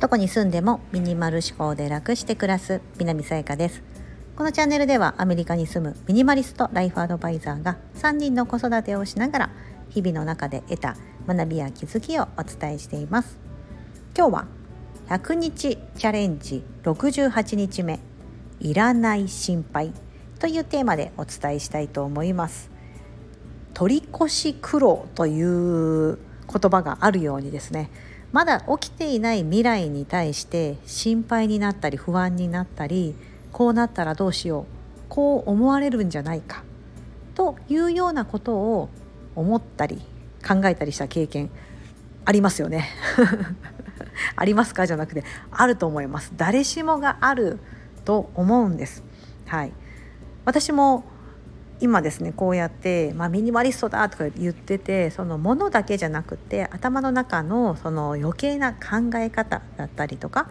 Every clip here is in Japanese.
どこに住んでもミニマル思考で楽して暮らす南さやかです。このチャンネルではアメリカに住むミニマリストライフアドバイザーが3人の子育てをしながら日々の中で得た学びや気づきをお伝えしています。今日は100日チャレンジ68日目いらない心配というテーマでお伝えしたいと思います。取り越し苦労という言葉があるようにですねまだ起きていない未来に対して心配になったり不安になったりこうなったらどうしようこう思われるんじゃないかというようなことを思ったり考えたりした経験ありますよね。ありますかじゃなくてあると思います。誰しもがあると思うんです。はい。私も今ですねこうやって、まあ、ミニマリストだとか言っててそのものだけじゃなくて頭の中のその余計な考え方だったりとか、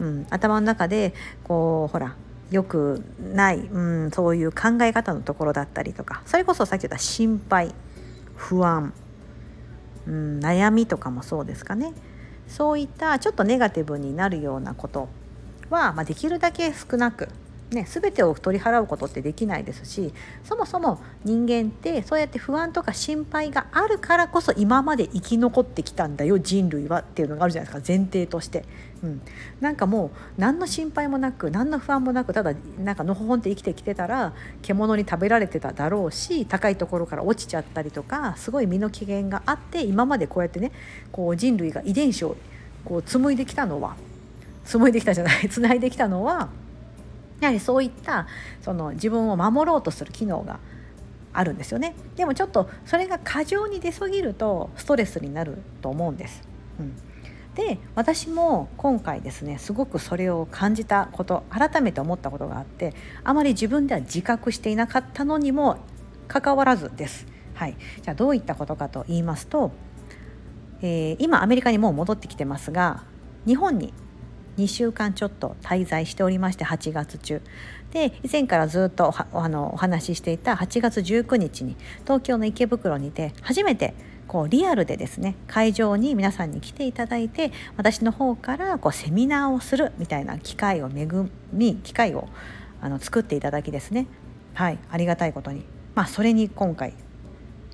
うん、頭の中でこうほらよくない、うん、そういう考え方のところだったりとかそれこそさっき言った心配不安、うん、悩みとかもそうですかね。そういったちょっとネガティブになるようなことは、まあ、できるだけ少なくね、全てを取り払うことってできないですしそもそも人間ってそうやって不安とか心配があるからこそ今まで生き残ってきたんだよ人類はっていうのがあるじゃないですか前提として、うん、なんかもう何の心配もなく何の不安もなくただなんかのほほんって生きてきてたら獣に食べられてただろうし高いところから落ちちゃったりとかすごい身の危険があって今までこうやってねこう人類が遺伝子をこう紡いできたのは紡いできたじゃない つないできたのはやはりそういったその自分を守ろうとする機能があるんですよねでもちょっとそれが過剰に出過ぎるとストレスになると思うんです。うん、で私も今回ですねすごくそれを感じたこと改めて思ったことがあってあまり自分では自覚していなかったのにもかかわらずです。はい、じゃあどういったことかと言いますと、えー、今アメリカにもう戻ってきてますが日本に2週間ちょっと滞在しておりまして8月中。で以前からずっとあのお話ししていた8月19日に東京の池袋にて初めてこうリアルでですね会場に皆さんに来ていただいて私の方からこうセミナーをするみたいな機会を恵み機会をあの作っていただきですね。はいありがたいことに。まあそれに今回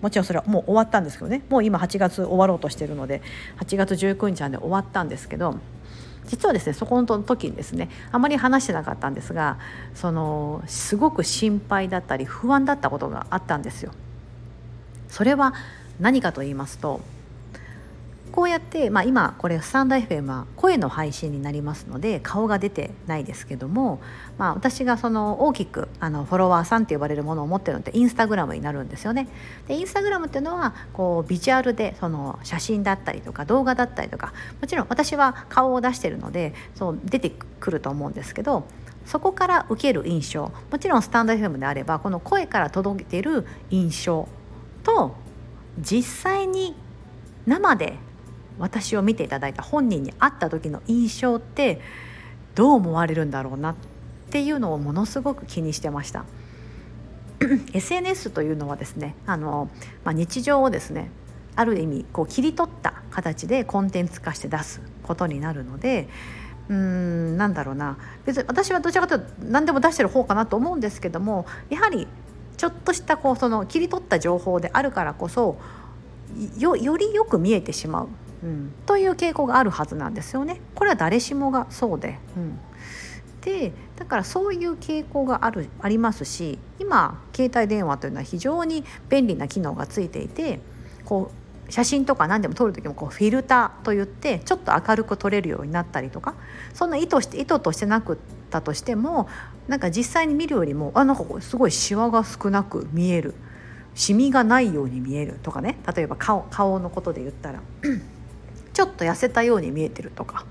もちろんそれはもう終わったんですけどね。もう今8月終わろうとしてるので8月19日なんで終わったんですけど実はですねそこの時にですねあまり話してなかったんですがそのすごく心配だったり不安だったことがあったんですよ。それは何かと言いますとこうやって、まあ、今これスタンド FM は声の配信になりますので顔が出てないですけども、まあ、私がその大きくあのフォロワーさんって呼ばれるものを持ってるのってインスタグラムになるんですよね。でインスタグラムっていうのはこうビジュアルでその写真だったりとか動画だったりとかもちろん私は顔を出してるのでそう出てくると思うんですけどそこから受ける印象もちろんスタンド FM であればこの声から届けてる印象と実際に生で私を見ていただいた本人に会った時の印象ってどう思われるんだろうなっていうのをものすごく気にしてました。SNS というのはですねあの、まあ、日常をですねある意味こう切り取った形でコンテンツ化して出すことになるのでうんなんだろうな別に私はどちらかというと何でも出してる方かなと思うんですけどもやはりちょっとしたこうその切り取った情報であるからこそよよりよく見えてしまううん、という傾向があるはずなんですよね。これは誰しもがそうで、うん、でだからそういう傾向があるありますし今携帯電話というのは非常に便利な機能がついていてこう写真とか何でも撮る時もこうフィルターといってちょっと明るく撮れるようになったりとかそんな意図して意図としてなくったとしてもなんか実際に見るよりもあなんかすごいシワが少なく見える。シミがないように見えるとかね。例えば顔顔のことで言ったらちょっと痩せたように見えてるとか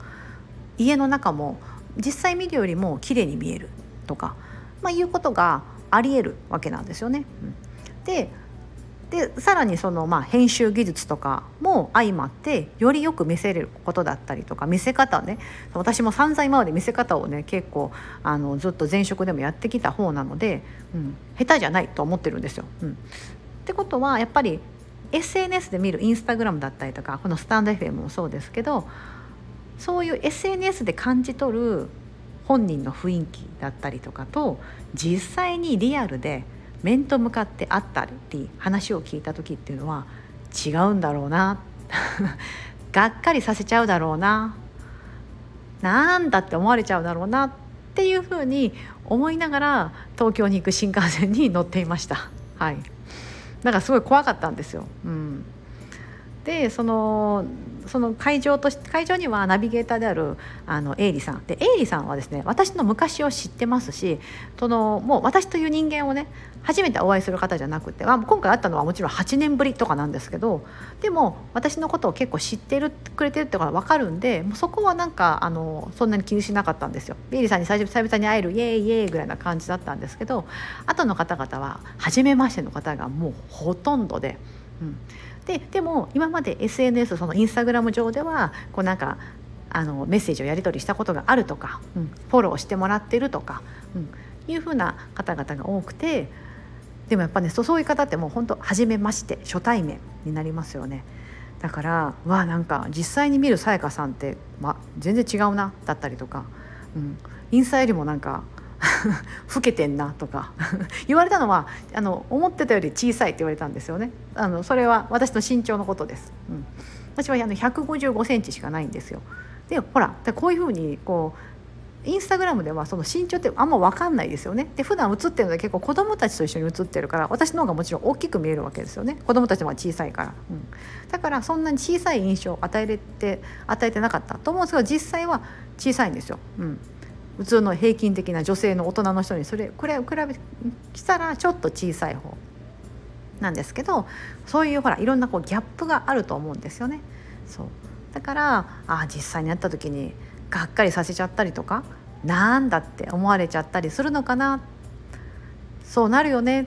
家の中も実際見るよりも綺麗に見えるとか、まあ、いうことがありえるわけなんですよね。ででさらにそのまあ編集技術とかも相まってよりよく見せれることだったりとか見せ方ね私も散々今まで見せ方をね結構あのずっと前職でもやってきた方なので、うん、下手じゃないと思ってるんですよ。うん、ってことはやっぱり SNS で見るインスタグラムだったりとかこのスタンド FM もそうですけどそういう SNS で感じ取る本人の雰囲気だったりとかと実際にリアルで面と向かって会ったり話を聞いた時っていうのは違うんだろうな がっかりさせちゃうだろうななんだって思われちゃうだろうなっていうふうに思いながら東京に行く新幹線に乗っていました。はい、なんかすごい怖かったんですよ。うん、でそのその会場と会場にはナビゲーターであるあのエイリさんでエイリさんはですね私の昔を知ってますしそのもう私という人間をね初めてお会いする方じゃなくて、まあ、今回会ったのはもちろん8年ぶりとかなんですけどでも私のことを結構知ってるくれてるってことが分かるんでもうそこはなんかあのそんなに気にしなかったんですよ。エイリさんに最初久々に会えるイエーイイエーイぐらいな感じだったんですけど後の方々は初めましての方がもうほとんどで。うんででも今まで SNS そのインスタグラム上ではこうなんかあのメッセージをやり取りしたことがあるとか、うん、フォローしてもらってるとか、うん、いうふうな方々が多くてでもやっぱねそういう方ってもう本当初めまして初対面になりますよね。だからわあなんか実際に見るさやかさんって、ま、全然違うなだったりとか、うん、インスタよりもなんか 老けてんなとか。言われたのはあの思ってたより小さいって言われたんですよね。あのそれは私の身長のことです、うん、私はあの155センチしかないんですよ。でほらこういうふうにこうインスタグラムではその身長ってあんま分かんないですよね。で普段映ってるので結構子供たちと一緒に映ってるから私の方がもちろん大きく見えるわけですよね。子供たちも小さいから、うん、だからそんなに小さい印象を与えれて与えてなかったと思うんですけど実際は小さいんですよ、うん、普通の平均的な女性の大人の人にそれこれ比べしたらちょっと小さい方なんですけどそういうほらいろんなこうギャップがあると思うんですよね。そう。だからあ実際に会った時にがっかりさせちゃったりとかなんだって思われちゃったりするのかな。そうなるよね。っ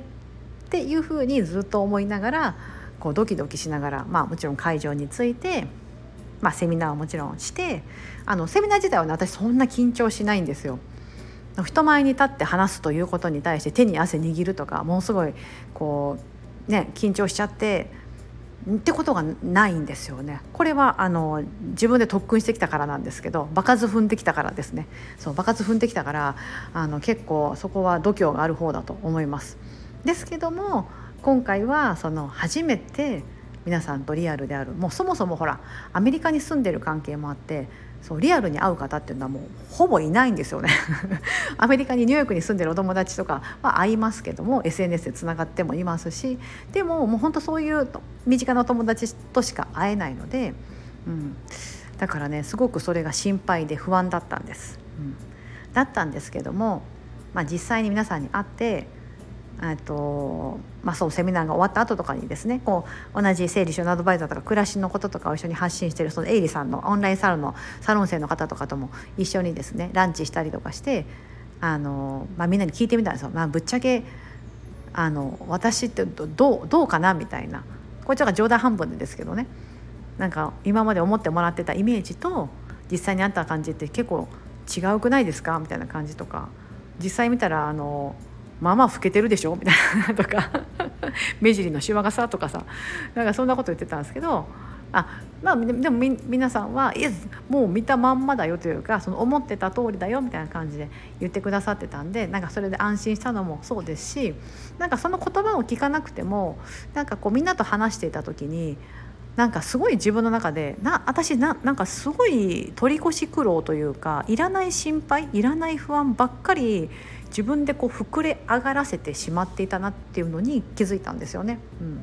ていうふうにずっと思いながらこうドキドキしながら、まあ、もちろん会場に着いてまあ、セミナーはもちろんしてあのセミナー自体はね私そんな緊張しないんですよ。人前に立って話すということに対して手に汗握るとかものすごいこうね緊張しちゃってってことがないんですよね。これはあの自分で特訓してきたからなんですけど場数踏んできたからですね。そう場数踏んできたからあの結構そこは度胸がある方だと思います。ですけども今回はその初めて皆さんとリアルである。もうそもそもほらアメリカに住んでる関係もあってそうリアルに会う方っていうのはもうほぼいないんですよね。アメリカにニューヨークに住んでるお友達とかは会いますけども SNS でつながってもいますしでももう本当そういう身近なお友達としか会えないので、うん、だからねすごくそれが心配で不安だったんです。うん、だったんですけども、まあ、実際に皆さんに会ってとまあ、そうセミナーが終わった後とかにですねこう同じ整理収納アドバイザーとか暮らしのこととかを一緒に発信してるそのエイリさんのオンラインサロンのサロン生の方とかとも一緒にですねランチしたりとかしてあの、まあ、みんなに聞いてみたんですよ。まあ、ぶっちゃけあの私ってどうどうかなみたいな。こっちが冗談半分でですけどね。なんか今まで思ってもらってたイメージと実際にあった感じって結構違うくないですかみたいな感じとか。実際見たらあのまあまあ老けてるでしょみたいな とか目尻のしわがさとかさなんかそんなこと言ってたんですけどあまあでも皆さんはいやもう見たまんまだよというかその思ってた通りだよみたいな感じで言ってくださってたんでなんかそれで安心したのもそうですしなんかその言葉を聞かなくてもなんかこうみんなと話していた時になんかすごい自分の中でな私ななんかすごい取り越し苦労というかいらない心配いらない不安ばっかり自分でこう膨れ上がらせてしまっていたなっていうのに気づいたんですよね。うん。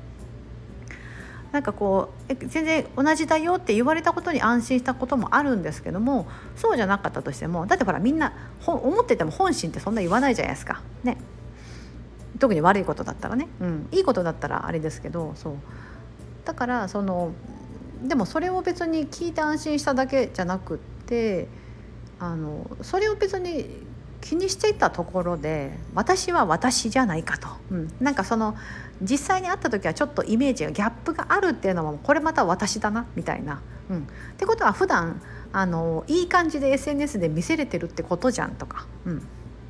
なんかこう全然同じだよって言われたことに安心したこともあるんですけどもそうじゃなかったとしてもだってほらみんな思ってても本心ってそんな言わないじゃないですか。ね。特に悪いことだったらね、うん、いいことだったらあれですけどそう。だからそのでもそれを別に聞いて安心しただけじゃなくってあのそれを別に気にしていたところで私は私じゃないかと、うん、なんかその実際に会った時はちょっとイメージがギャップがあるっていうのもこれまた私だなみたいな。うん、ってことは普段あのいい感じで SNS で見せれてるってことじゃんとか、うん。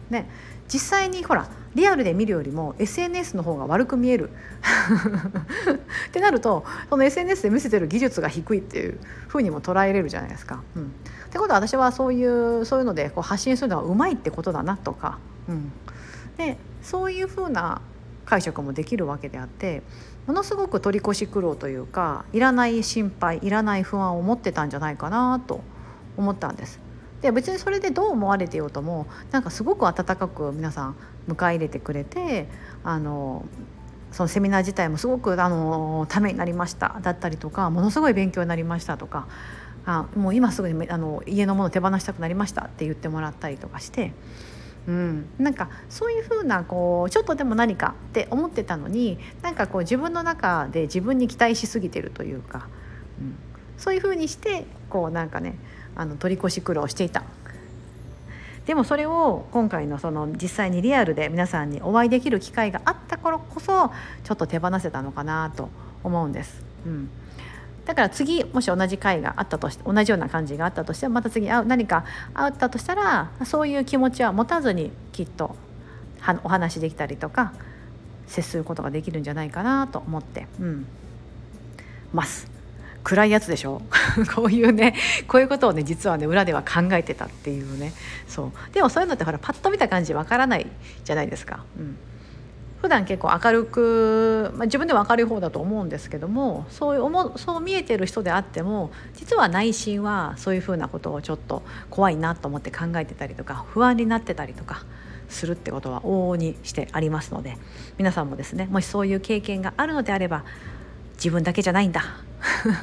ね、実際にほらリアルで見るよりも SNS の方が悪く見える ってなるとその SNS で見せてる技術が低いっていうふうにも捉えれるじゃないですか。うん、ってことは私はそういうそういうのでこう発信するのはうまいってことだなとか、うん、でそういうふうな解釈もできるわけであってものすごく取り越し苦労というかいらない心配いらない不安を持ってたんじゃないかなと思ったんです。で別にそれでどう思われてようともなんかすごく温かく皆さん迎え入れてくれてあのそのセミナー自体もすごくあのためになりましただったりとかものすごい勉強になりましたとかあもう今すぐにあの家のもの手放したくなりましたって言ってもらったりとかして。うん、なんかそういうふうなこうちょっとでも何かって思ってたのになんかこう自分の中で自分に期待しすぎてるというか、うん、そういうふうにしてこうなんかねあの取り越し苦労していたでもそれを今回のその実際にリアルで皆さんにお会いできる機会があった頃こそちょっと手放せたのかなと思うんです。うんだから次もし同じ会があったとして同じような感じがあったとしてもまた次会う何かあったとしたらそういう気持ちは持たずにきっとお話できたりとか接することができるんじゃないかなと思って、うん、ます。暗いやつでしょ？こういうねこういうことをね実はね裏では考えてたっていうね。そう。でもそういうのってほらパッと見た感じわからないじゃないですか。うん。普段結構明るく、まあ、自分では明るい方だと思うんですけどもそういう思そう見えてる人であっても実は内心はそういうふうなことをちょっと怖いなと思って考えてたりとか不安になってたりとかするってことは往々にしてありますので皆さんもですねもしそういう経験があるのであれば自分だけじゃないんだ。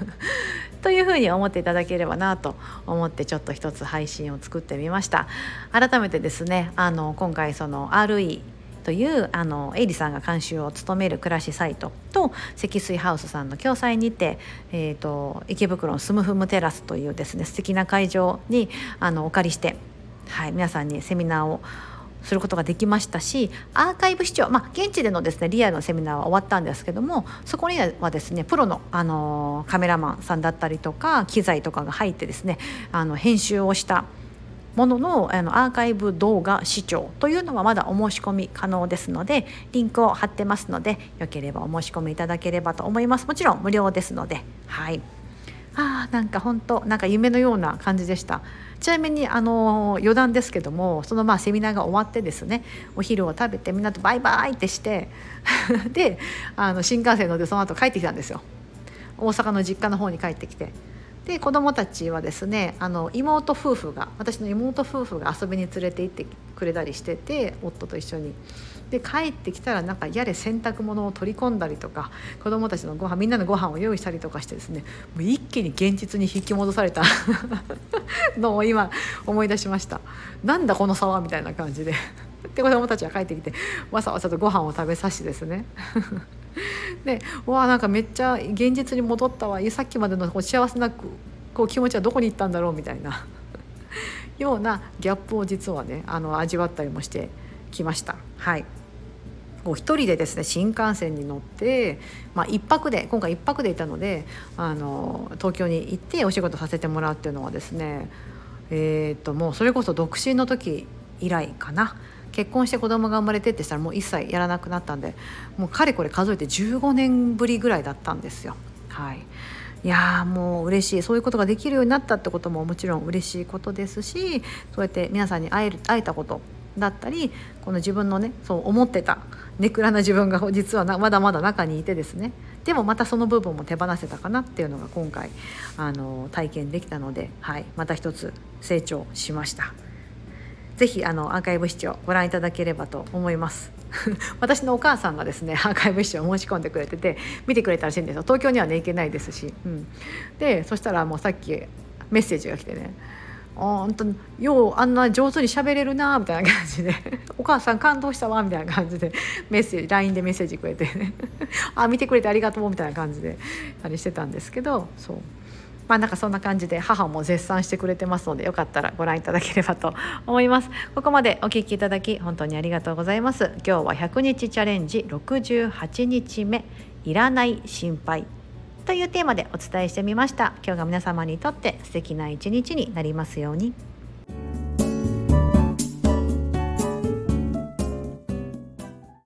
というふうに思っていただければなと思ってちょっと一つ配信を作ってみました。改めてですねあの今回その RE というあのエイリさんが監修を務める暮らしサイトと積水ハウスさんの共催にて、えーと、池袋のスムフムテラスというですね素敵な会場にあのお借りして、はい、皆さんにセミナーをすることができましたしアーカイブ視聴、まあ、現地でのですねリアルのセミナーは終わったんですけどもそこにはですねプロの、あのカメラマンさんだったりとか機材とかが入ってですねあの編集をしたもののあのアーカイブ動画視聴というのはまだお申し込み可能ですのでリンクを貼ってますのでよければお申し込みいただければと思います。もちろん無料ですのではい。あーなんか本当なんか夢のような感じでした。ちなみにあの余談ですけどもそのまあセミナーが終わってですねお昼を食べてみんなとバイバイってして であの新幹線乗ってその後帰ってきたんですよ。大阪の実家の方に帰ってきて。で子供たちはですねあの妹夫婦が私の妹夫婦が遊びに連れて行ってくれたりしてて夫と一緒に。で帰ってきたらなんかやれ洗濯物を取り込んだりとか子どもたちのご飯みんなのご飯を用意したりとかしてですねもう一気に現実に引き戻された のを今思い出しました。なんだこの差はみたいな感じで。で子どもたちは帰ってきてわさわさとご飯を食べさしですね。でわあなんかめっちゃ現実に戻ったわ。さっきまでのこう幸せなこう気持ちはどこに行ったんだろうみたいな。ようなギャップを実はねあの味わったりもしてきました。はいこう一人でですね新幹線に乗って、まあ、1泊で今回1泊でいたのであの東京に行ってお仕事させてもらうっていうのはですねえー、ともうそれこそ独身の時以来かな結婚して子供が生まれてってしたらもう一切やらなくなったんでもうかれこれ数えて15年ぶりぐらいだったんですよ。はいいやもう嬉しいそういうことができるようになったってことももちろん嬉しいことですしそうやって皆さんに会える会えたことだったりこの自分のねそう思ってたネクラな自分が実はまだまだ中にいてですねでもまたその部分も手放せたかなっていうのが今回あの体験できたので、はい、また一つ成長しました。ぜひあのアーカイブ視聴ご覧いただければと思います。私のお母さんがですねアーカイブ視聴を申し込んでくれてて見てくれたらしいんですよ東京にはね行けないですし、うん、でそしたらもうさっきメッセージが来てねあんたようあんな上手に喋れるなみたいな感じで。お母さん感動したわみたいな感じで。メッセージ LINE でメッセージくれて。ね あ見てくれてありがとうみたいな感じであれしてたんですけど。そう。まあなんかそんな感じで母も絶賛してくれてますのでよかったらご覧いただければと思います。ここまでお聞きいただき本当にありがとうございます。今日は100日チャレンジ68日目。いらない心配。というテーマでお伝えしてみました今日が皆様にとって素敵な一日になりますように。